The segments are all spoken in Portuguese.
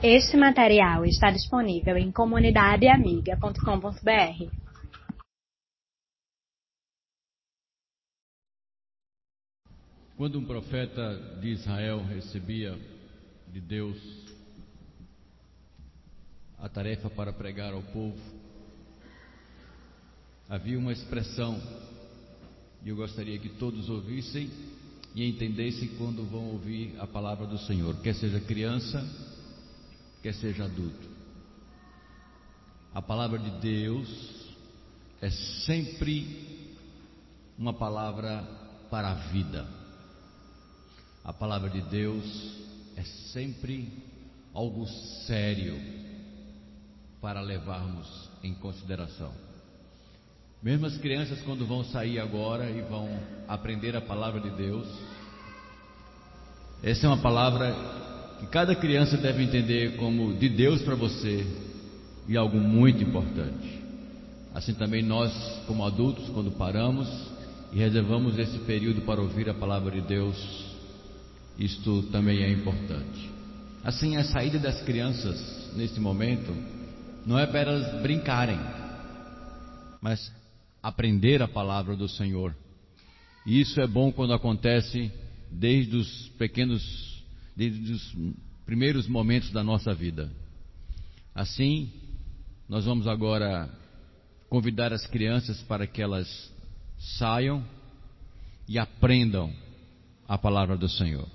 Este material está disponível em comunidadeamiga.com.br. Quando um profeta de Israel recebia de Deus a tarefa para pregar ao povo, havia uma expressão, e eu gostaria que todos ouvissem e entendessem quando vão ouvir a palavra do Senhor, quer seja criança, quer seja adulto. A palavra de Deus é sempre uma palavra para a vida. A palavra de Deus é sempre algo sério para levarmos em consideração. Mesmo as crianças, quando vão sair agora e vão aprender a palavra de Deus, essa é uma palavra que cada criança deve entender como de Deus para você e algo muito importante. Assim também nós, como adultos, quando paramos e reservamos esse período para ouvir a palavra de Deus, isto também é importante. Assim, a saída das crianças nesse momento não é para elas brincarem, mas aprender a palavra do Senhor. E isso é bom quando acontece desde os pequenos desde os primeiros momentos da nossa vida. Assim, nós vamos agora convidar as crianças para que elas saiam e aprendam a palavra do Senhor.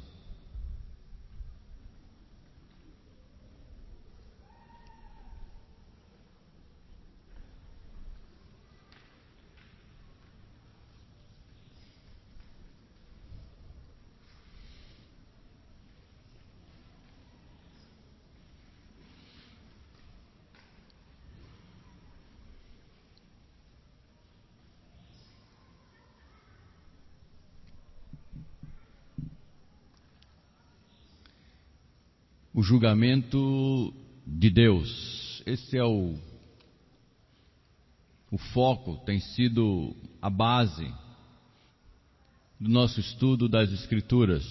Julgamento de Deus. Esse é o, o foco, tem sido a base do nosso estudo das Escrituras.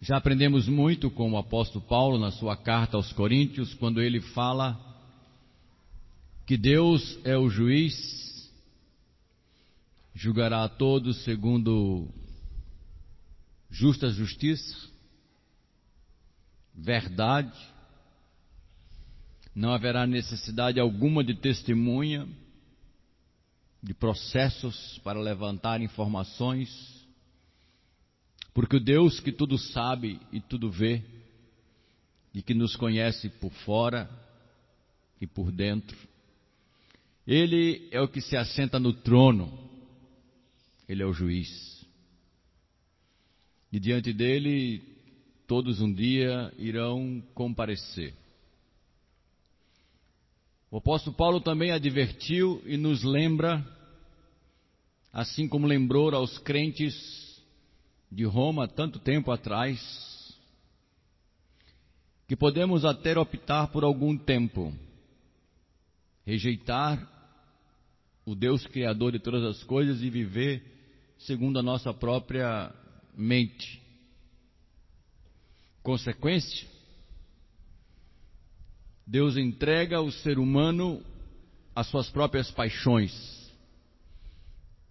Já aprendemos muito com o apóstolo Paulo na sua carta aos Coríntios, quando ele fala que Deus é o juiz, julgará a todos segundo justa justiça verdade, não haverá necessidade alguma de testemunha, de processos para levantar informações, porque o Deus que tudo sabe e tudo vê, e que nos conhece por fora e por dentro, Ele é o que se assenta no trono, Ele é o juiz. E diante dele todos um dia irão comparecer. O apóstolo Paulo também advertiu e nos lembra, assim como lembrou aos crentes de Roma tanto tempo atrás, que podemos até optar por algum tempo rejeitar o Deus Criador de todas as coisas e viver segundo a nossa própria mente. Consequência, Deus entrega o ser humano às suas próprias paixões.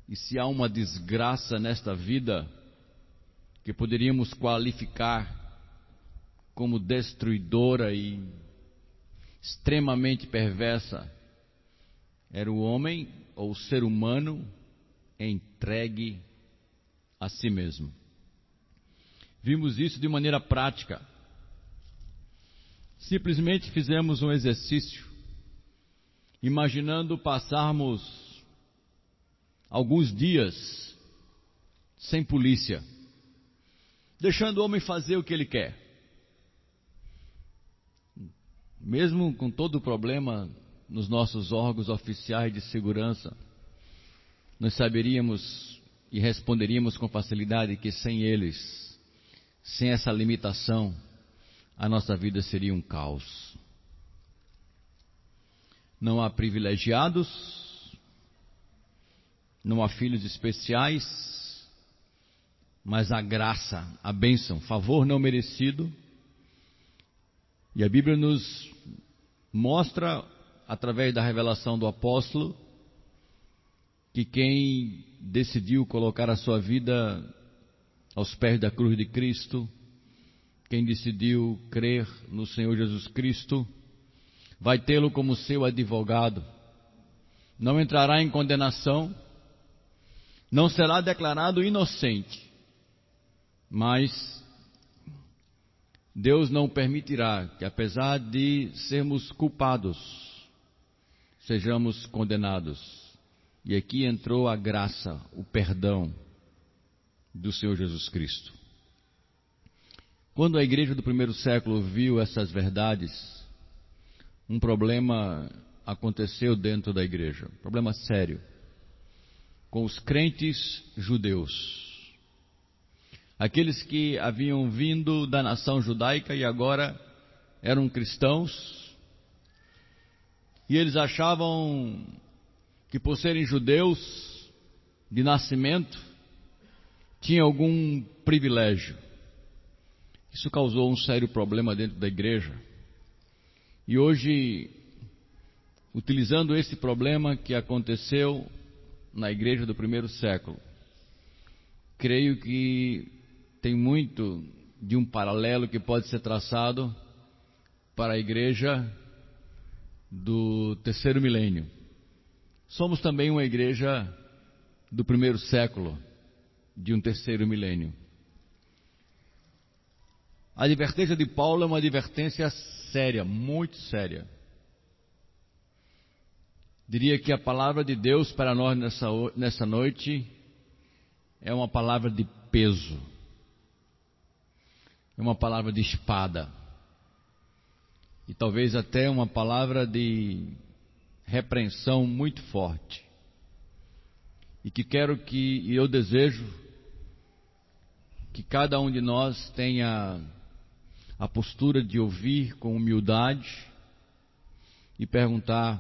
E se há uma desgraça nesta vida que poderíamos qualificar como destruidora e extremamente perversa, era o homem ou o ser humano entregue a si mesmo. Vimos isso de maneira prática. Simplesmente fizemos um exercício, imaginando passarmos alguns dias sem polícia, deixando o homem fazer o que ele quer. Mesmo com todo o problema nos nossos órgãos oficiais de segurança, nós saberíamos e responderíamos com facilidade que sem eles sem essa limitação, a nossa vida seria um caos. Não há privilegiados, não há filhos especiais, mas a graça, a bênção, favor não merecido, E a Bíblia nos mostra, através da revelação do apóstolo, que quem decidiu colocar a sua vida aos pés da cruz de Cristo, quem decidiu crer no Senhor Jesus Cristo, vai tê-lo como seu advogado, não entrará em condenação, não será declarado inocente, mas Deus não permitirá que, apesar de sermos culpados, sejamos condenados. E aqui entrou a graça, o perdão do Senhor Jesus Cristo. Quando a igreja do primeiro século viu essas verdades, um problema aconteceu dentro da igreja, um problema sério, com os crentes judeus aqueles que haviam vindo da nação judaica e agora eram cristãos, e eles achavam que por serem judeus de nascimento, tinham algum privilégio. Isso causou um sério problema dentro da igreja. E hoje, utilizando esse problema que aconteceu na igreja do primeiro século, creio que tem muito de um paralelo que pode ser traçado para a igreja do terceiro milênio. Somos também uma igreja do primeiro século, de um terceiro milênio. A advertência de Paulo é uma advertência séria, muito séria. Diria que a palavra de Deus para nós nessa, nessa noite é uma palavra de peso é uma palavra de espada. E talvez até uma palavra de repreensão muito forte. E que quero que, e eu desejo, que cada um de nós tenha a postura de ouvir com humildade e perguntar: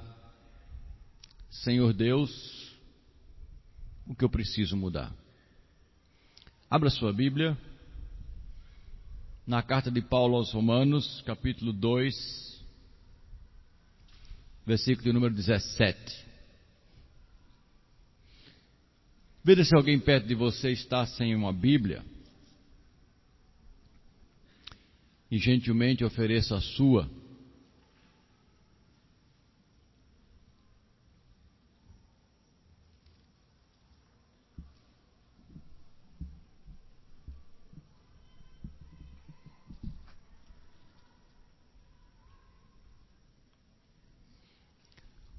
Senhor Deus, o que eu preciso mudar? Abra sua Bíblia na carta de Paulo aos Romanos, capítulo 2, versículo número 17. Veja se alguém perto de você está sem uma Bíblia. E gentilmente ofereça a sua.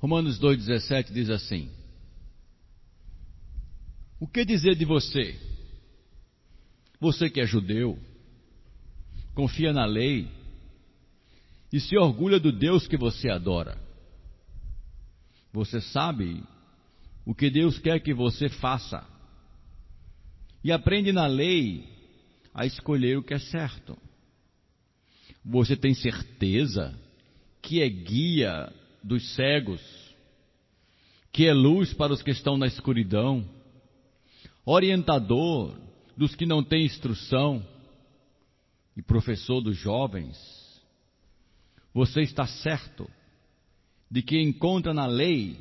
Romanos 2,17 diz assim: O que dizer de você? Você que é judeu, confia na lei e se orgulha do Deus que você adora. Você sabe o que Deus quer que você faça e aprende na lei a escolher o que é certo. Você tem certeza que é guia dos cegos, que é luz para os que estão na escuridão, orientador dos que não têm instrução e professor dos jovens. Você está certo de que encontra na lei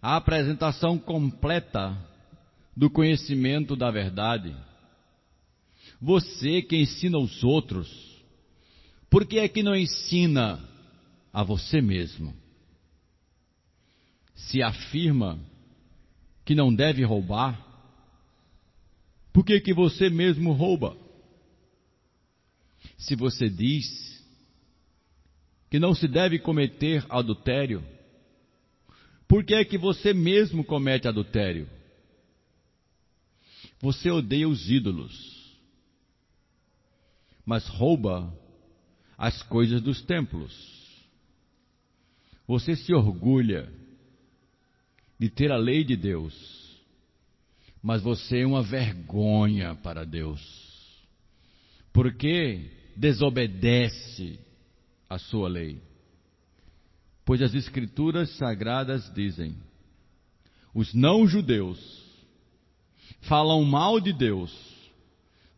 a apresentação completa do conhecimento da verdade. Você que ensina os outros, por que é que não ensina a você mesmo? se afirma que não deve roubar, por que, que você mesmo rouba? Se você diz que não se deve cometer adultério, por que é que você mesmo comete adultério? Você odeia os ídolos, mas rouba as coisas dos templos. Você se orgulha de ter a lei de Deus, mas você é uma vergonha para Deus, porque desobedece a sua lei. Pois as Escrituras sagradas dizem: os não-judeus falam mal de Deus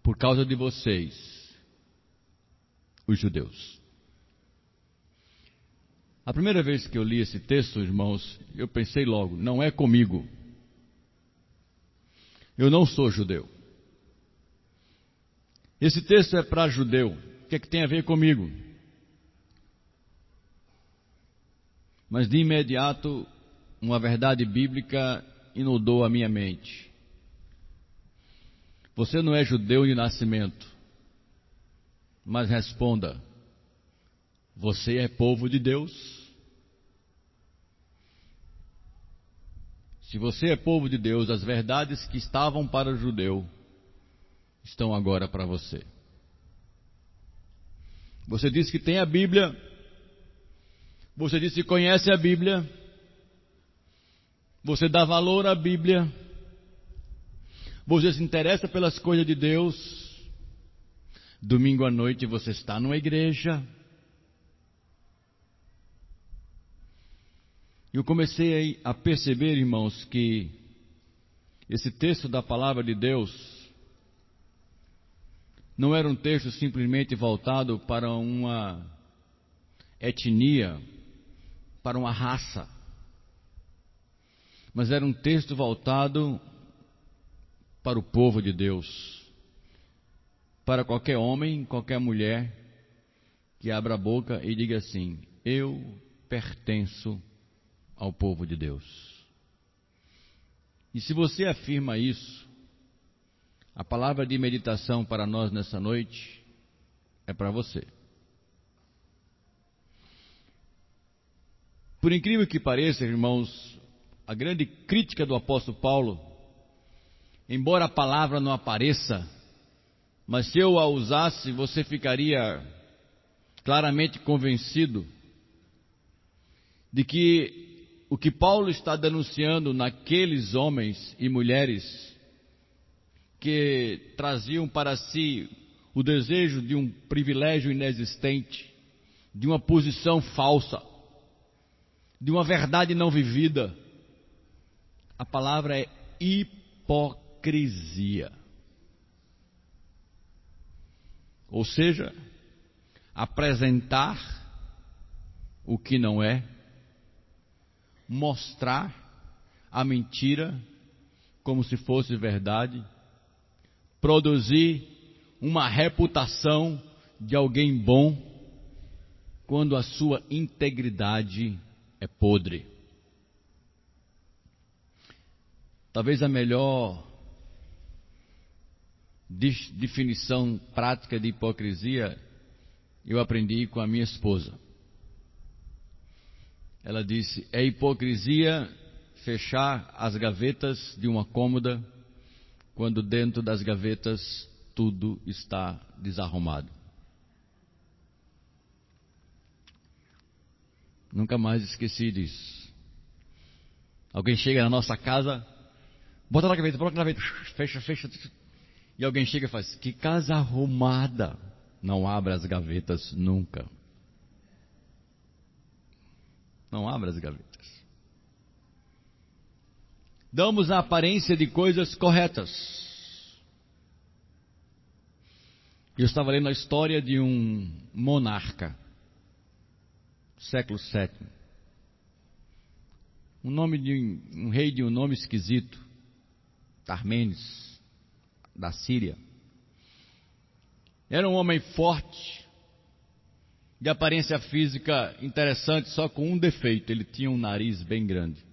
por causa de vocês, os judeus. A primeira vez que eu li esse texto, irmãos, eu pensei logo: não é comigo. Eu não sou judeu. Esse texto é para judeu. Que é que tem a ver comigo? Mas de imediato, uma verdade bíblica inundou a minha mente. Você não é judeu de nascimento, mas responda: você é povo de Deus? Se você é povo de Deus, as verdades que estavam para o judeu estão agora para você. Você diz que tem a Bíblia, você diz que conhece a Bíblia, você dá valor à Bíblia, você se interessa pelas coisas de Deus. Domingo à noite você está numa igreja. Eu comecei a perceber, irmãos, que esse texto da palavra de Deus não era um texto simplesmente voltado para uma etnia, para uma raça, mas era um texto voltado para o povo de Deus, para qualquer homem, qualquer mulher que abra a boca e diga assim: Eu pertenço ao povo de Deus. E se você afirma isso, a palavra de meditação para nós nessa noite é para você. Por incrível que pareça, irmãos, a grande crítica do apóstolo Paulo, embora a palavra não apareça, mas se eu a usasse, você ficaria claramente convencido de que o que Paulo está denunciando naqueles homens e mulheres que traziam para si o desejo de um privilégio inexistente, de uma posição falsa, de uma verdade não vivida. A palavra é hipocrisia. Ou seja, apresentar o que não é, mostrar a mentira como se fosse verdade produzir uma reputação de alguém bom quando a sua integridade é podre. Talvez a melhor definição prática de hipocrisia eu aprendi com a minha esposa. Ela disse: é hipocrisia fechar as gavetas de uma cômoda quando dentro das gavetas tudo está desarrumado. Nunca mais esqueci disso. Alguém chega na nossa casa, bota na gaveta, bota na gaveta, fecha, fecha. E alguém chega e faz: Que casa arrumada! Não abra as gavetas nunca. Não abra as gavetas damos a aparência de coisas corretas. Eu estava lendo a história de um monarca, século VII. Um nome de um, rei de um nome esquisito, Tarmenes, da Síria. Era um homem forte, de aparência física interessante, só com um defeito: ele tinha um nariz bem grande.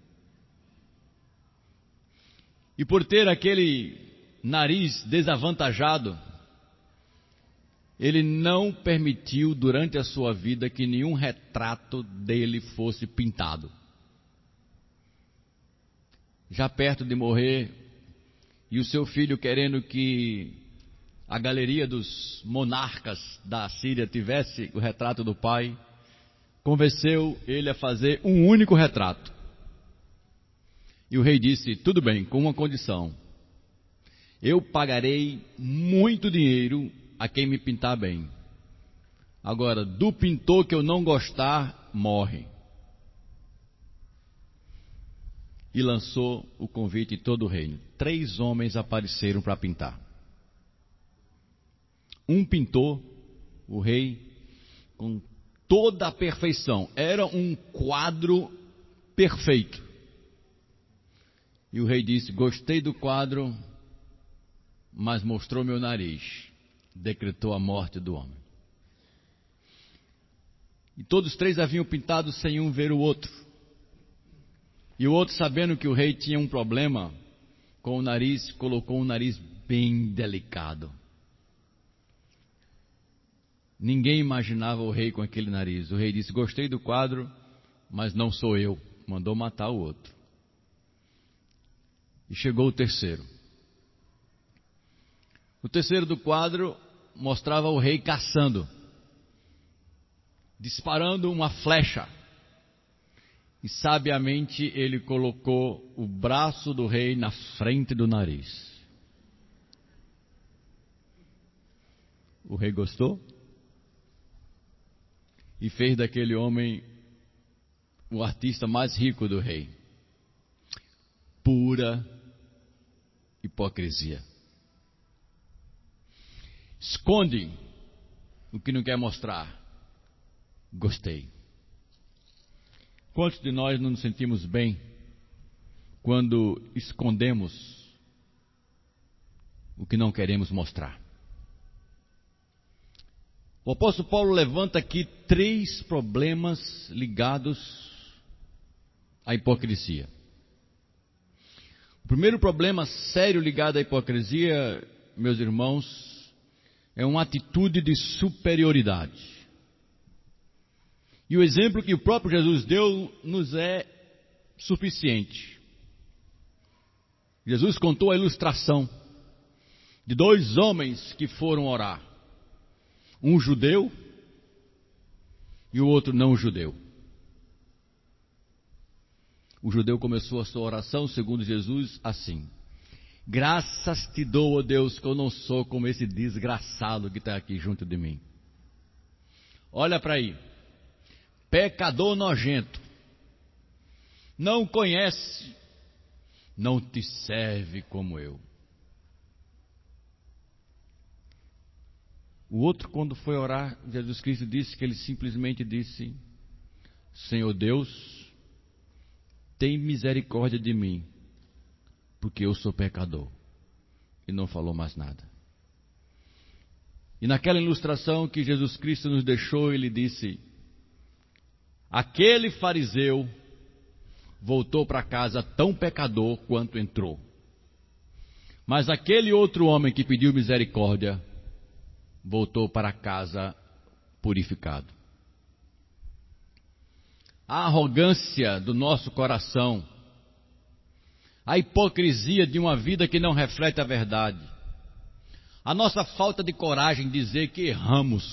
E por ter aquele nariz desavantajado, ele não permitiu durante a sua vida que nenhum retrato dele fosse pintado. Já perto de morrer, e o seu filho querendo que a galeria dos monarcas da Síria tivesse o retrato do pai, convenceu ele a fazer um único retrato. E o rei disse: Tudo bem, com uma condição. Eu pagarei muito dinheiro a quem me pintar bem. Agora, do pintor que eu não gostar, morre. E lançou o convite em todo o reino. Três homens apareceram para pintar. Um pintor, o rei, com toda a perfeição. Era um quadro perfeito. E o rei disse: Gostei do quadro, mas mostrou meu nariz. Decretou a morte do homem. E todos três haviam pintado sem um ver o outro. E o outro, sabendo que o rei tinha um problema com o nariz, colocou um nariz bem delicado. Ninguém imaginava o rei com aquele nariz. O rei disse: Gostei do quadro, mas não sou eu. Mandou matar o outro. E chegou o terceiro. O terceiro do quadro mostrava o rei caçando, disparando uma flecha. E sabiamente ele colocou o braço do rei na frente do nariz. O rei gostou? e fez daquele homem o artista mais rico do rei. Pura hipocrisia. Esconde o que não quer mostrar. Gostei. Quantos de nós não nos sentimos bem quando escondemos o que não queremos mostrar? O apóstolo Paulo levanta aqui três problemas ligados à hipocrisia. Primeiro problema sério ligado à hipocrisia, meus irmãos, é uma atitude de superioridade. E o exemplo que o próprio Jesus deu nos é suficiente. Jesus contou a ilustração de dois homens que foram orar um judeu e o outro não judeu. O judeu começou a sua oração, segundo Jesus, assim: Graças te dou, ó Deus, que eu não sou como esse desgraçado que está aqui junto de mim. Olha para aí, pecador nojento, não conhece, não te serve como eu. O outro, quando foi orar, Jesus Cristo disse que ele simplesmente disse: Senhor Deus, tem misericórdia de mim, porque eu sou pecador. E não falou mais nada. E naquela ilustração que Jesus Cristo nos deixou, ele disse: Aquele fariseu voltou para casa tão pecador quanto entrou. Mas aquele outro homem que pediu misericórdia voltou para casa purificado. A arrogância do nosso coração, a hipocrisia de uma vida que não reflete a verdade, a nossa falta de coragem de dizer que erramos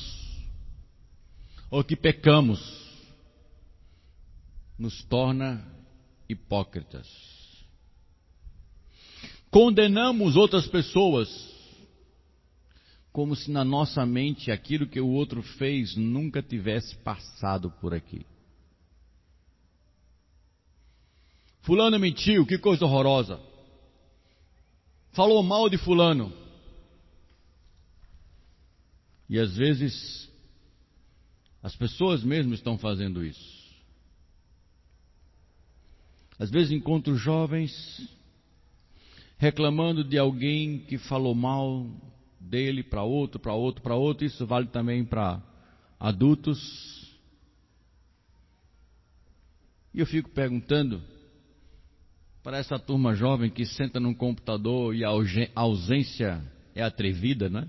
ou que pecamos, nos torna hipócritas. Condenamos outras pessoas como se na nossa mente aquilo que o outro fez nunca tivesse passado por aqui. Fulano mentiu, que coisa horrorosa. Falou mal de Fulano. E às vezes, as pessoas mesmo estão fazendo isso. Às vezes encontro jovens reclamando de alguém que falou mal dele para outro, para outro, para outro. Isso vale também para adultos. E eu fico perguntando para essa turma jovem que senta num computador e a ausência é atrevida, né?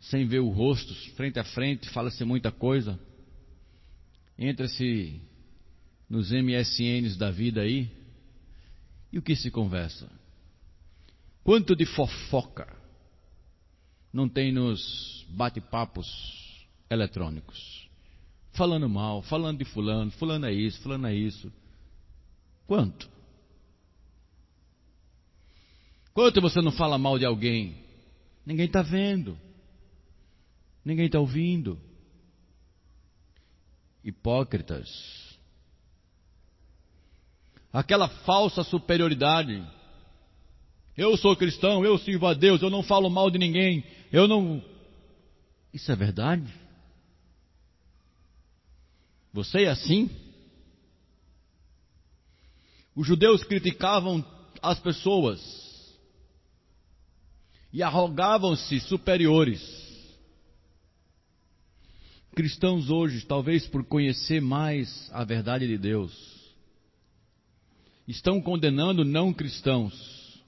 Sem ver o rosto, frente a frente, fala-se muita coisa. Entra-se nos MSNs da vida aí. E o que se conversa? Quanto de fofoca não tem nos bate-papos eletrônicos? Falando mal, falando de fulano, fulano é isso, fulano é isso. Quanto? Quanto você não fala mal de alguém? Ninguém está vendo. Ninguém está ouvindo. Hipócritas. Aquela falsa superioridade eu sou cristão, eu sirvo a Deus, eu não falo mal de ninguém, eu não. Isso é verdade? Você é assim? Os judeus criticavam as pessoas e arrogavam-se superiores. Cristãos hoje, talvez por conhecer mais a verdade de Deus, estão condenando não cristãos,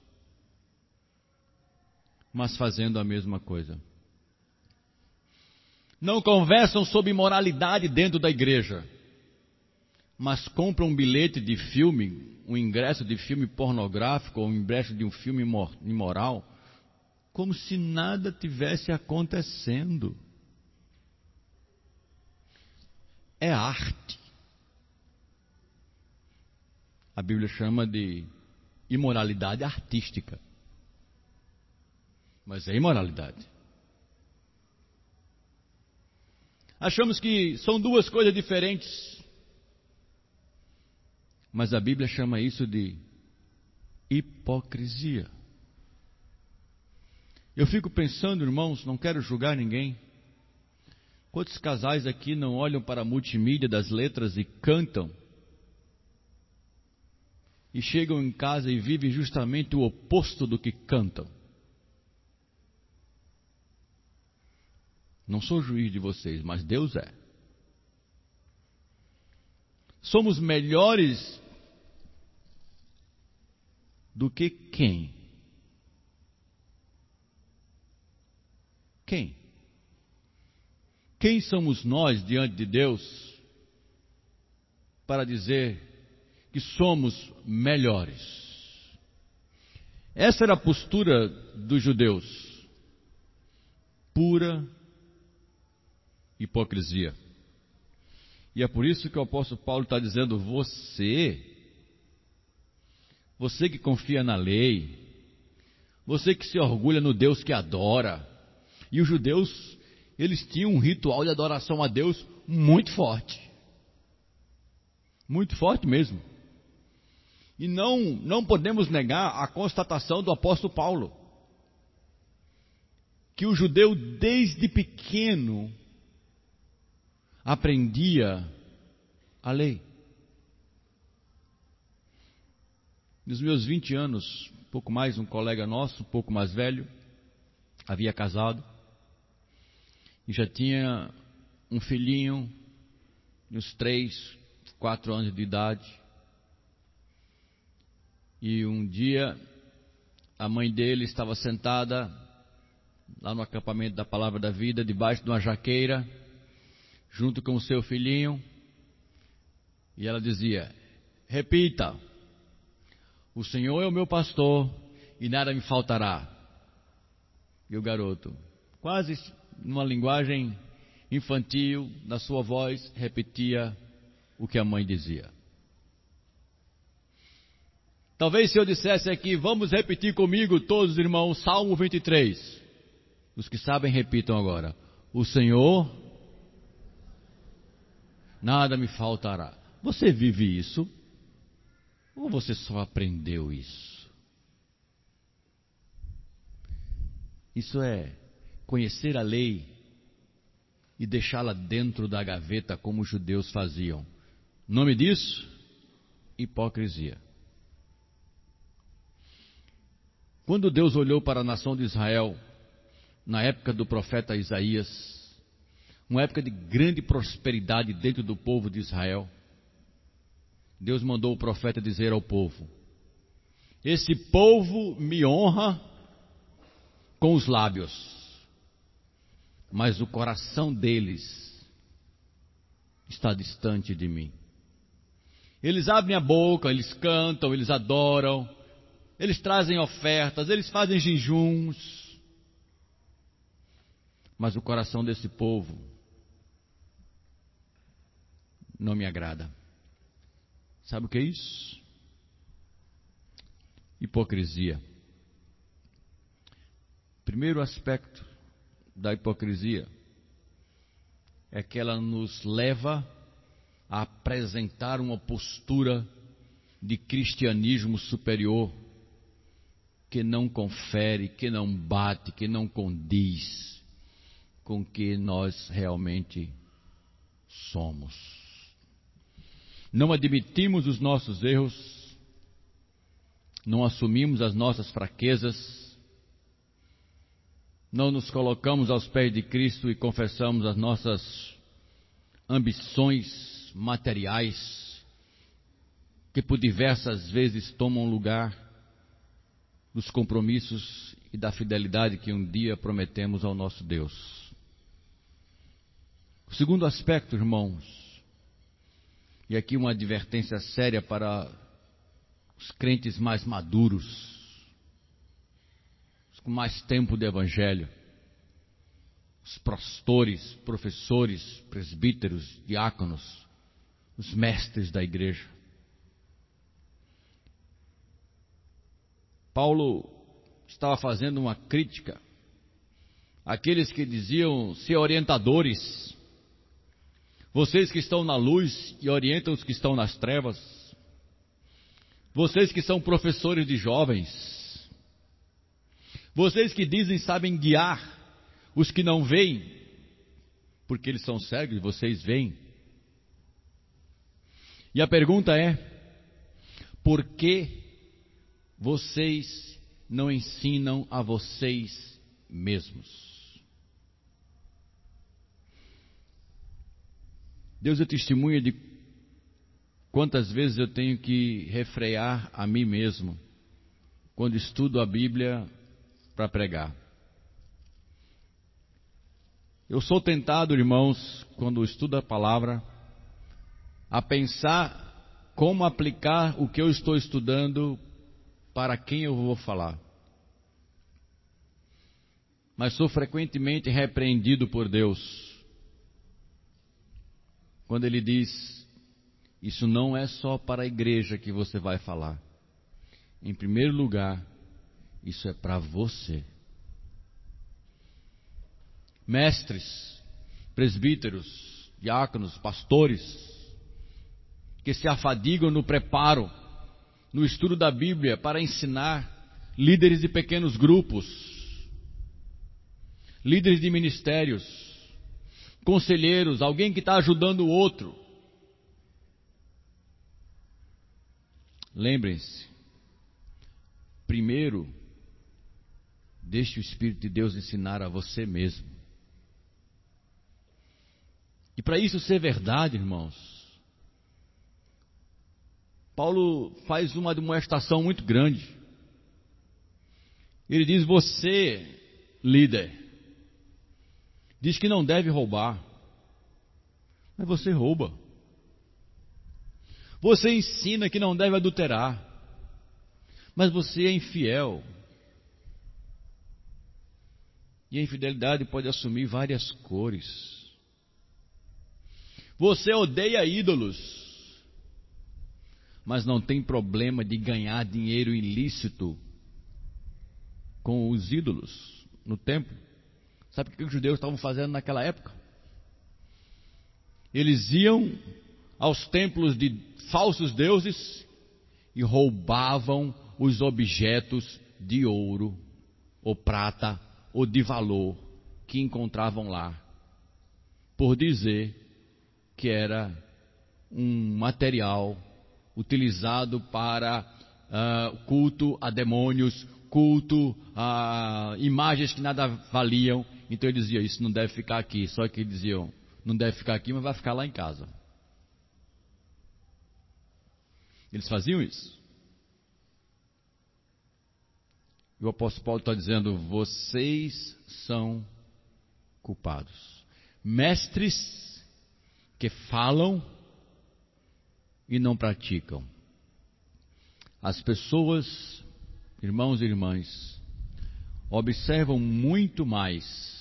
mas fazendo a mesma coisa. Não conversam sobre moralidade dentro da igreja mas compra um bilhete de filme, um ingresso de filme pornográfico ou um ingresso de um filme imoral, como se nada tivesse acontecendo. É arte. A Bíblia chama de imoralidade artística. Mas é imoralidade. Achamos que são duas coisas diferentes. Mas a Bíblia chama isso de hipocrisia. Eu fico pensando, irmãos, não quero julgar ninguém. Quantos casais aqui não olham para a multimídia das letras e cantam? E chegam em casa e vivem justamente o oposto do que cantam. Não sou juiz de vocês, mas Deus é. Somos melhores do que quem? Quem? Quem somos nós diante de Deus para dizer que somos melhores? Essa era a postura dos judeus. Pura hipocrisia. E é por isso que o apóstolo Paulo está dizendo: você, você que confia na lei, você que se orgulha no Deus que adora. E os judeus, eles tinham um ritual de adoração a Deus muito forte. Muito forte mesmo. E não, não podemos negar a constatação do apóstolo Paulo. Que o judeu, desde pequeno, aprendia a lei. Nos meus 20 anos, pouco mais, um colega nosso, um pouco mais velho, havia casado e já tinha um filhinho uns 3, 4 anos de idade. E um dia a mãe dele estava sentada lá no acampamento da Palavra da Vida, debaixo de uma jaqueira, junto com o seu filhinho, e ela dizia: Repita, o Senhor é o meu pastor e nada me faltará. E o garoto, quase numa linguagem infantil, na sua voz, repetia o que a mãe dizia. Talvez se eu dissesse aqui, vamos repetir comigo, todos os irmãos, Salmo 23. Os que sabem, repitam agora. O Senhor nada me faltará. Você vive isso? Ou você só aprendeu isso? Isso é conhecer a lei e deixá-la dentro da gaveta como os judeus faziam. Nome disso? Hipocrisia. Quando Deus olhou para a nação de Israel, na época do profeta Isaías, uma época de grande prosperidade dentro do povo de Israel. Deus mandou o profeta dizer ao povo: Esse povo me honra com os lábios, mas o coração deles está distante de mim. Eles abrem a boca, eles cantam, eles adoram, eles trazem ofertas, eles fazem jejuns, mas o coração desse povo não me agrada. Sabe o que é isso? Hipocrisia. Primeiro aspecto da hipocrisia é que ela nos leva a apresentar uma postura de cristianismo superior que não confere, que não bate, que não condiz com o que nós realmente somos. Não admitimos os nossos erros, não assumimos as nossas fraquezas, não nos colocamos aos pés de Cristo e confessamos as nossas ambições materiais, que por diversas vezes tomam lugar dos compromissos e da fidelidade que um dia prometemos ao nosso Deus. O segundo aspecto, irmãos, e aqui uma advertência séria para os crentes mais maduros, os com mais tempo de evangelho, os pastores, professores, presbíteros, diáconos, os mestres da igreja. Paulo estava fazendo uma crítica àqueles que diziam ser orientadores, vocês que estão na luz e orientam os que estão nas trevas, vocês que são professores de jovens, vocês que dizem sabem guiar os que não veem, porque eles são cegos e vocês veem. E a pergunta é: por que vocês não ensinam a vocês mesmos. Deus é testemunha de quantas vezes eu tenho que refrear a mim mesmo quando estudo a Bíblia para pregar. Eu sou tentado, irmãos, quando estudo a palavra, a pensar como aplicar o que eu estou estudando para quem eu vou falar. Mas sou frequentemente repreendido por Deus. Quando Ele diz: Isso não é só para a igreja que você vai falar. Em primeiro lugar, isso é para você. Mestres, presbíteros, diáconos, pastores, que se afadigam no preparo no estudo da Bíblia para ensinar líderes de pequenos grupos, líderes de ministérios, conselheiros, alguém que está ajudando o outro. Lembrem-se, primeiro, deixe o Espírito de Deus ensinar a você mesmo. E para isso ser verdade, irmãos, Paulo faz uma demonstração muito grande. Ele diz: Você, líder, diz que não deve roubar, mas você rouba. Você ensina que não deve adulterar, mas você é infiel. E a infidelidade pode assumir várias cores. Você odeia ídolos, mas não tem problema de ganhar dinheiro ilícito com os ídolos no templo. Sabe o que os judeus estavam fazendo naquela época? Eles iam aos templos de falsos deuses e roubavam os objetos de ouro, ou prata, ou de valor que encontravam lá, por dizer que era um material utilizado para uh, culto a demônios, culto a imagens que nada valiam. Então ele dizia: Isso não deve ficar aqui. Só que eles diziam: Não deve ficar aqui, mas vai ficar lá em casa. Eles faziam isso. E o apóstolo Paulo está dizendo: Vocês são culpados. Mestres que falam e não praticam. As pessoas, irmãos e irmãs, observam muito mais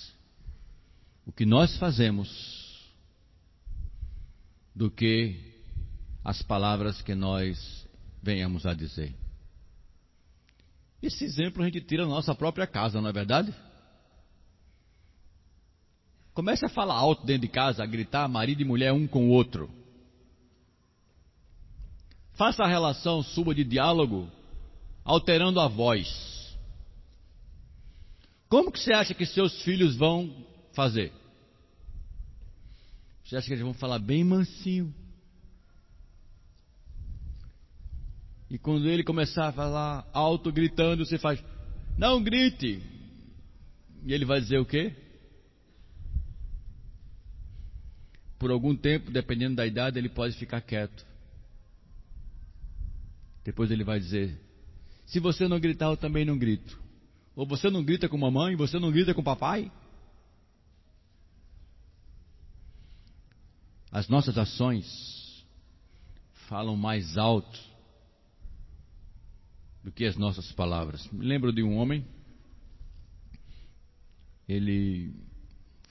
o que nós fazemos do que as palavras que nós venhamos a dizer. Esse exemplo a gente tira da nossa própria casa, não é verdade? Comece a falar alto dentro de casa, a gritar marido e mulher um com o outro. Faça a relação sua de diálogo alterando a voz. Como que você acha que seus filhos vão fazer? Você acha que eles vão falar bem mansinho? E quando ele começar a falar alto, gritando, você faz: Não grite! E ele vai dizer o quê? Por algum tempo, dependendo da idade, ele pode ficar quieto. Depois ele vai dizer: Se você não gritar, eu também não grito. Ou você não grita com mamãe, você não grita com papai? As nossas ações falam mais alto do que as nossas palavras. Me lembro de um homem, ele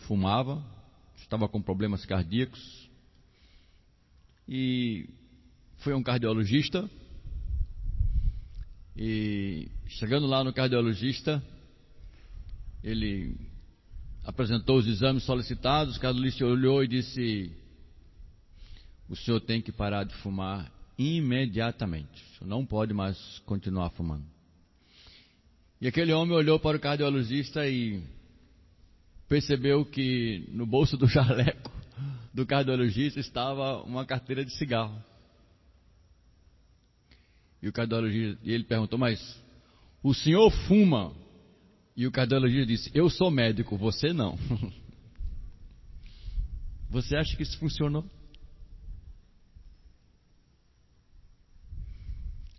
fumava, estava com problemas cardíacos e foi um cardiologista. E chegando lá no cardiologista, ele apresentou os exames solicitados, o cardiologista olhou e disse: O senhor tem que parar de fumar imediatamente. O senhor não pode mais continuar fumando. E aquele homem olhou para o cardiologista e percebeu que no bolso do jaleco do cardiologista estava uma carteira de cigarro. E o cardiologista, e ele perguntou, mas o senhor fuma? E o cardiologista disse, eu sou médico, você não. Você acha que isso funcionou?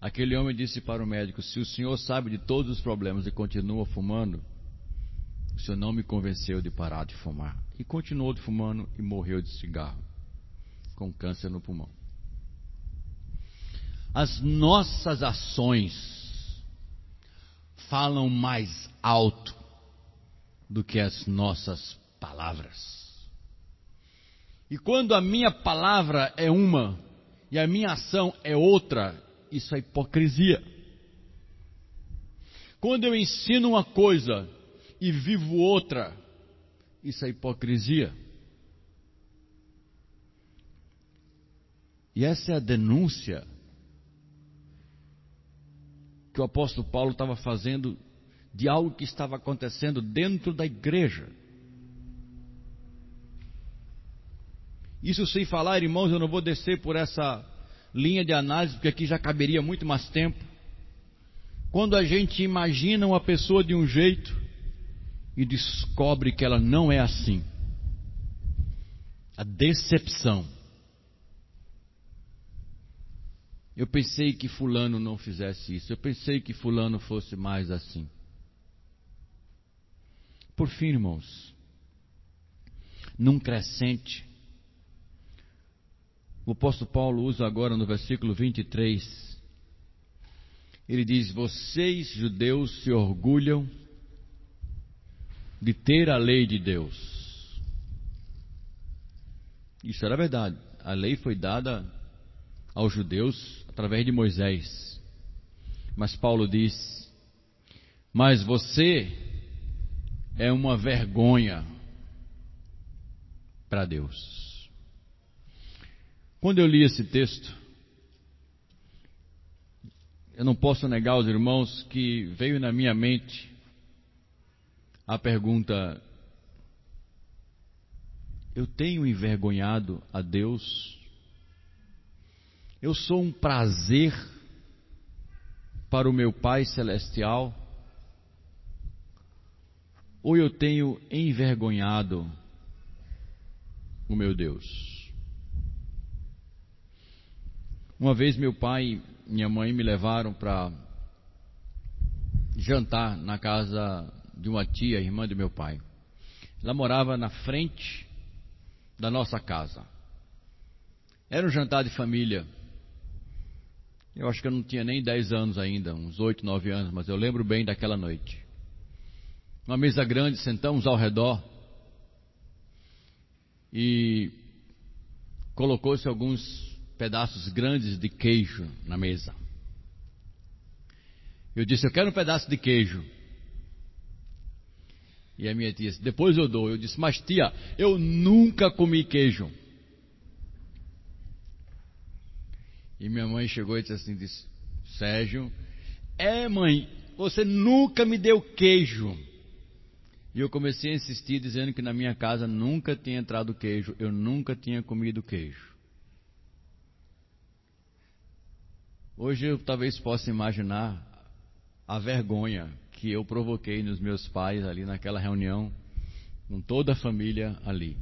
Aquele homem disse para o médico: Se o senhor sabe de todos os problemas e continua fumando, o senhor não me convenceu de parar de fumar. E continuou de fumando e morreu de cigarro, com câncer no pulmão. As nossas ações falam mais alto do que as nossas palavras. E quando a minha palavra é uma e a minha ação é outra, isso é hipocrisia. Quando eu ensino uma coisa e vivo outra, isso é hipocrisia. E essa é a denúncia que o apóstolo Paulo estava fazendo de algo que estava acontecendo dentro da igreja. Isso sem falar, irmãos, eu não vou descer por essa linha de análise, porque aqui já caberia muito mais tempo. Quando a gente imagina uma pessoa de um jeito e descobre que ela não é assim. A decepção. Eu pensei que Fulano não fizesse isso. Eu pensei que Fulano fosse mais assim. Por fim, irmãos, num crescente, o apóstolo Paulo usa agora no versículo 23. Ele diz: Vocês, judeus, se orgulham de ter a lei de Deus. Isso era verdade. A lei foi dada aos judeus através de Moisés. Mas Paulo diz: Mas você é uma vergonha para Deus. Quando eu li esse texto, eu não posso negar aos irmãos que veio na minha mente a pergunta: eu tenho envergonhado a Deus? Eu sou um prazer para o meu Pai Celestial? Ou eu tenho envergonhado o meu Deus? Uma vez meu pai e minha mãe me levaram para jantar na casa de uma tia, irmã do meu pai. Ela morava na frente da nossa casa. Era um jantar de família. Eu acho que eu não tinha nem 10 anos ainda, uns 8, 9 anos, mas eu lembro bem daquela noite. Uma mesa grande, sentamos ao redor e colocou-se alguns pedaços grandes de queijo na mesa. Eu disse: Eu quero um pedaço de queijo. E a minha tia disse: Depois eu dou. Eu disse: Mas tia, eu nunca comi queijo. E minha mãe chegou e disse assim: disse, Sérgio, é mãe, você nunca me deu queijo. E eu comecei a insistir, dizendo que na minha casa nunca tinha entrado queijo, eu nunca tinha comido queijo. Hoje eu talvez possa imaginar a vergonha que eu provoquei nos meus pais ali naquela reunião, com toda a família ali.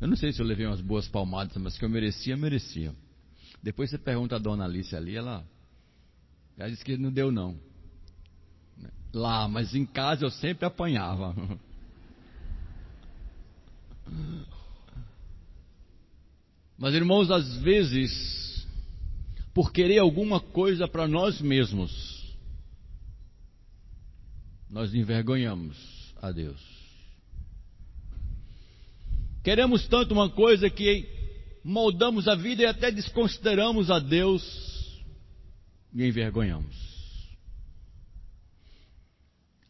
Eu não sei se eu levei umas boas palmadas, mas que eu merecia, merecia. Depois você pergunta a dona Alice ali, ela, ela disse que não deu não. Lá, mas em casa eu sempre apanhava. Mas irmãos, às vezes, por querer alguma coisa para nós mesmos, nós envergonhamos a Deus. Queremos tanto uma coisa que moldamos a vida e até desconsideramos a Deus e envergonhamos.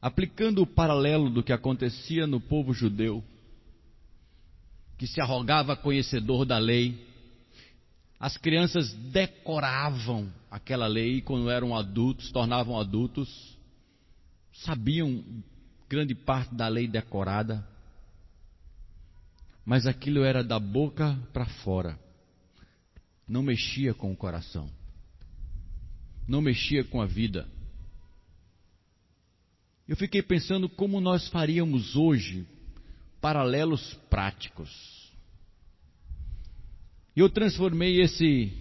Aplicando o paralelo do que acontecia no povo judeu, que se arrogava conhecedor da lei, as crianças decoravam aquela lei quando eram adultos, tornavam adultos, sabiam grande parte da lei decorada, mas aquilo era da boca para fora, não mexia com o coração, não mexia com a vida. Eu fiquei pensando como nós faríamos hoje paralelos práticos. E eu transformei esse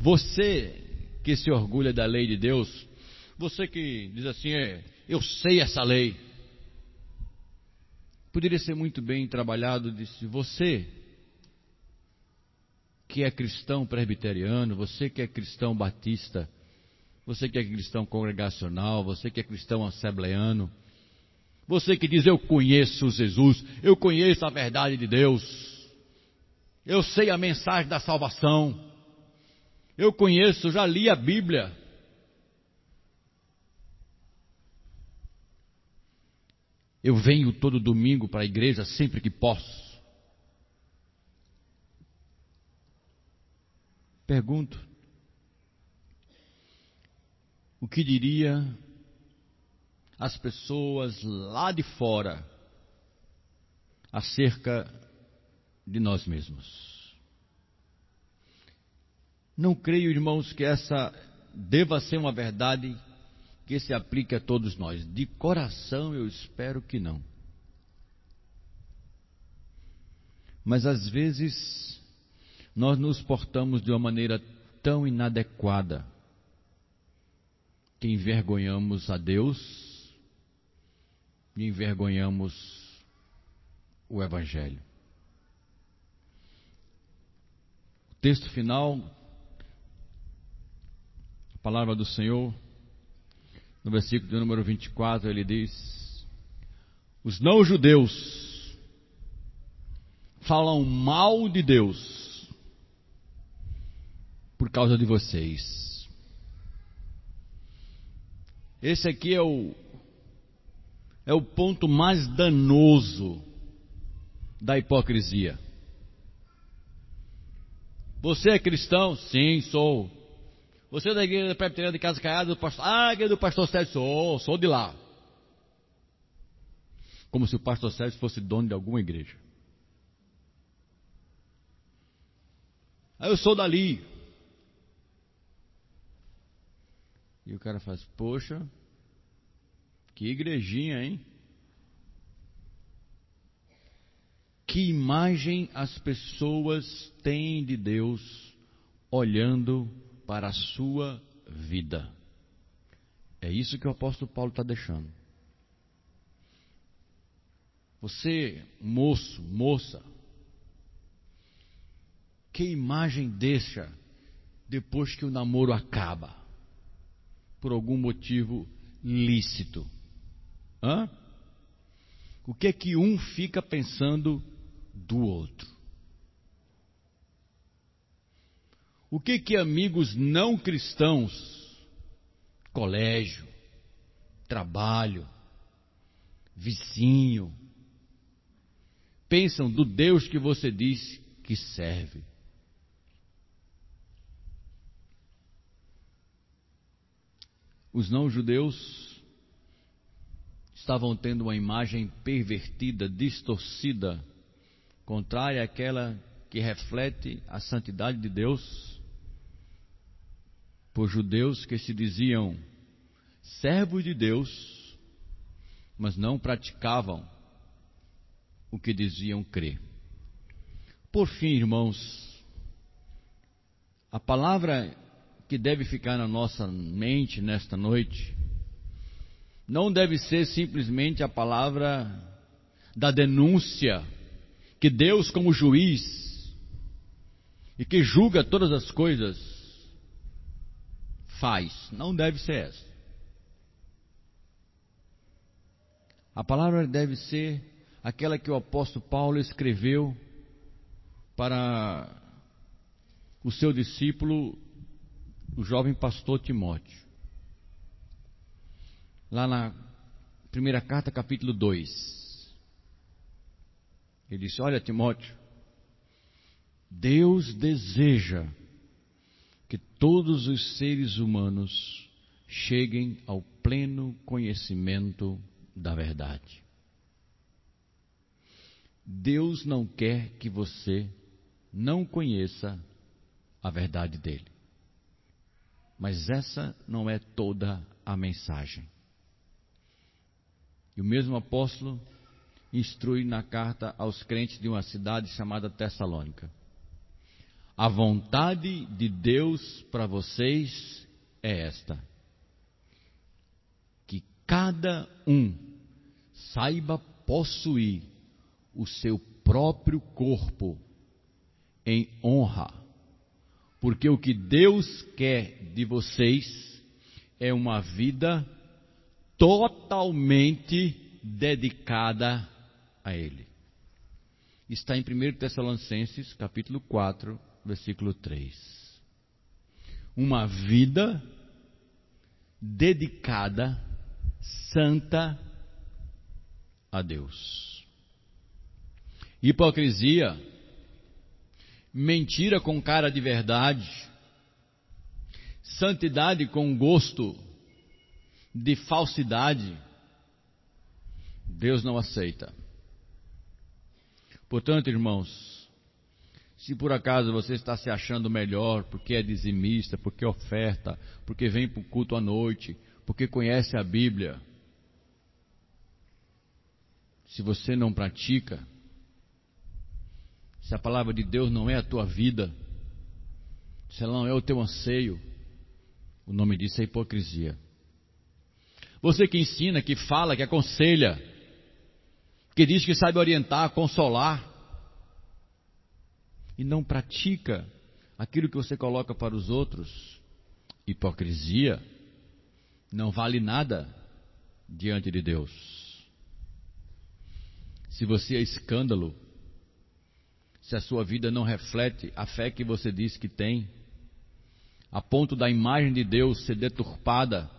você que se orgulha da lei de Deus, você que diz assim, é, eu sei essa lei. Poderia ser muito bem trabalhado, disse você que é cristão presbiteriano, você que é cristão batista, você que é cristão congregacional, você que é cristão assembleano, você que diz eu conheço Jesus, eu conheço a verdade de Deus, eu sei a mensagem da salvação, eu conheço, já li a Bíblia. Eu venho todo domingo para a igreja sempre que posso. Pergunto: o que diria as pessoas lá de fora acerca de nós mesmos? Não creio, irmãos, que essa deva ser uma verdade que se aplique a todos nós. De coração eu espero que não. Mas às vezes nós nos portamos de uma maneira tão inadequada que envergonhamos a Deus e envergonhamos o Evangelho. O texto final, a palavra do Senhor no versículo número 24, ele diz: Os não-judeus falam mal de Deus por causa de vocês. Esse aqui é o, é o ponto mais danoso da hipocrisia. Você é cristão? Sim, sou. Você é da igreja presbiteriana de Casa Caiada do pastor. Ah, igreja do pastor Sérgio, sou, sou de lá. Como se o pastor Sérgio fosse dono de alguma igreja. Aí eu sou dali. E o cara faz, poxa, que igrejinha, hein? Que imagem as pessoas têm de Deus olhando para a sua vida. É isso que o apóstolo Paulo está deixando. Você, moço, moça, que imagem deixa depois que o namoro acaba? Por algum motivo lícito. Hã? O que é que um fica pensando do outro? O que que amigos não cristãos, colégio, trabalho, vizinho, pensam do Deus que você diz que serve? Os não-judeus estavam tendo uma imagem pervertida, distorcida, contrária àquela que reflete a santidade de Deus por judeus que se diziam servos de Deus, mas não praticavam o que diziam crer. Por fim, irmãos, a palavra que deve ficar na nossa mente nesta noite não deve ser simplesmente a palavra da denúncia que Deus, como juiz e que julga todas as coisas, faz. Não deve ser essa. A palavra deve ser aquela que o apóstolo Paulo escreveu para o seu discípulo, o jovem pastor Timóteo. Lá na primeira carta, capítulo 2. Ele disse: Olha, Timóteo, Deus deseja que todos os seres humanos cheguem ao pleno conhecimento da verdade. Deus não quer que você não conheça a verdade dele. Mas essa não é toda a mensagem. E o mesmo apóstolo instrui na carta aos crentes de uma cidade chamada Tessalônica. A vontade de Deus para vocês é esta: que cada um saiba possuir o seu próprio corpo em honra. Porque o que Deus quer de vocês é uma vida totalmente dedicada a Ele. Está em 1 Tessalonicenses, capítulo 4, versículo 3. Uma vida dedicada, santa a Deus. Hipocrisia mentira com cara de verdade, santidade com gosto de falsidade, Deus não aceita. Portanto, irmãos, se por acaso você está se achando melhor porque é dizimista, porque oferta, porque vem para o culto à noite, porque conhece a Bíblia, se você não pratica, se a palavra de Deus não é a tua vida, se ela não é o teu anseio, o nome disso é hipocrisia. Você que ensina, que fala, que aconselha, que diz que sabe orientar, consolar, e não pratica aquilo que você coloca para os outros, hipocrisia, não vale nada diante de Deus. Se você é escândalo, se a sua vida não reflete a fé que você diz que tem, a ponto da imagem de Deus ser deturpada,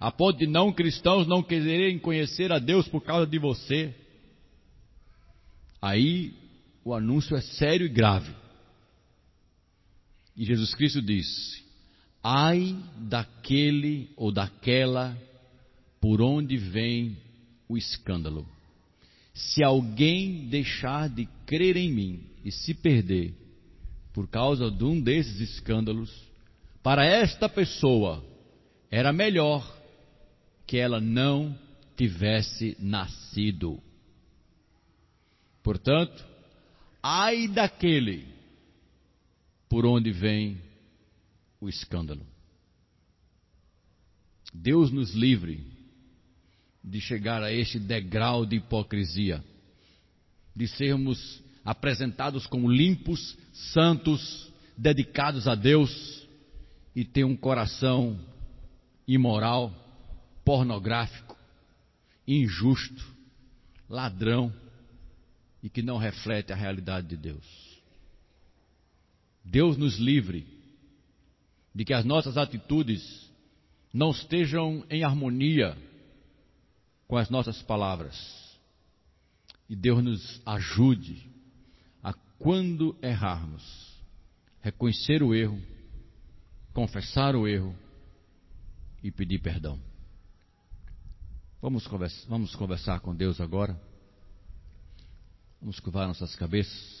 a ponto de não cristãos não quererem conhecer a Deus por causa de você, aí o anúncio é sério e grave. E Jesus Cristo disse: Ai daquele ou daquela por onde vem o escândalo. Se alguém deixar de crer em mim e se perder por causa de um desses escândalos, para esta pessoa era melhor que ela não tivesse nascido. Portanto, ai daquele por onde vem o escândalo. Deus nos livre de chegar a este degrau de hipocrisia, de sermos apresentados como limpos, santos, dedicados a Deus e ter um coração imoral, pornográfico, injusto, ladrão e que não reflete a realidade de Deus. Deus nos livre de que as nossas atitudes não estejam em harmonia com as nossas palavras. E Deus nos ajude a, quando errarmos, reconhecer o erro, confessar o erro e pedir perdão. Vamos conversar, vamos conversar com Deus agora. Vamos curvar nossas cabeças.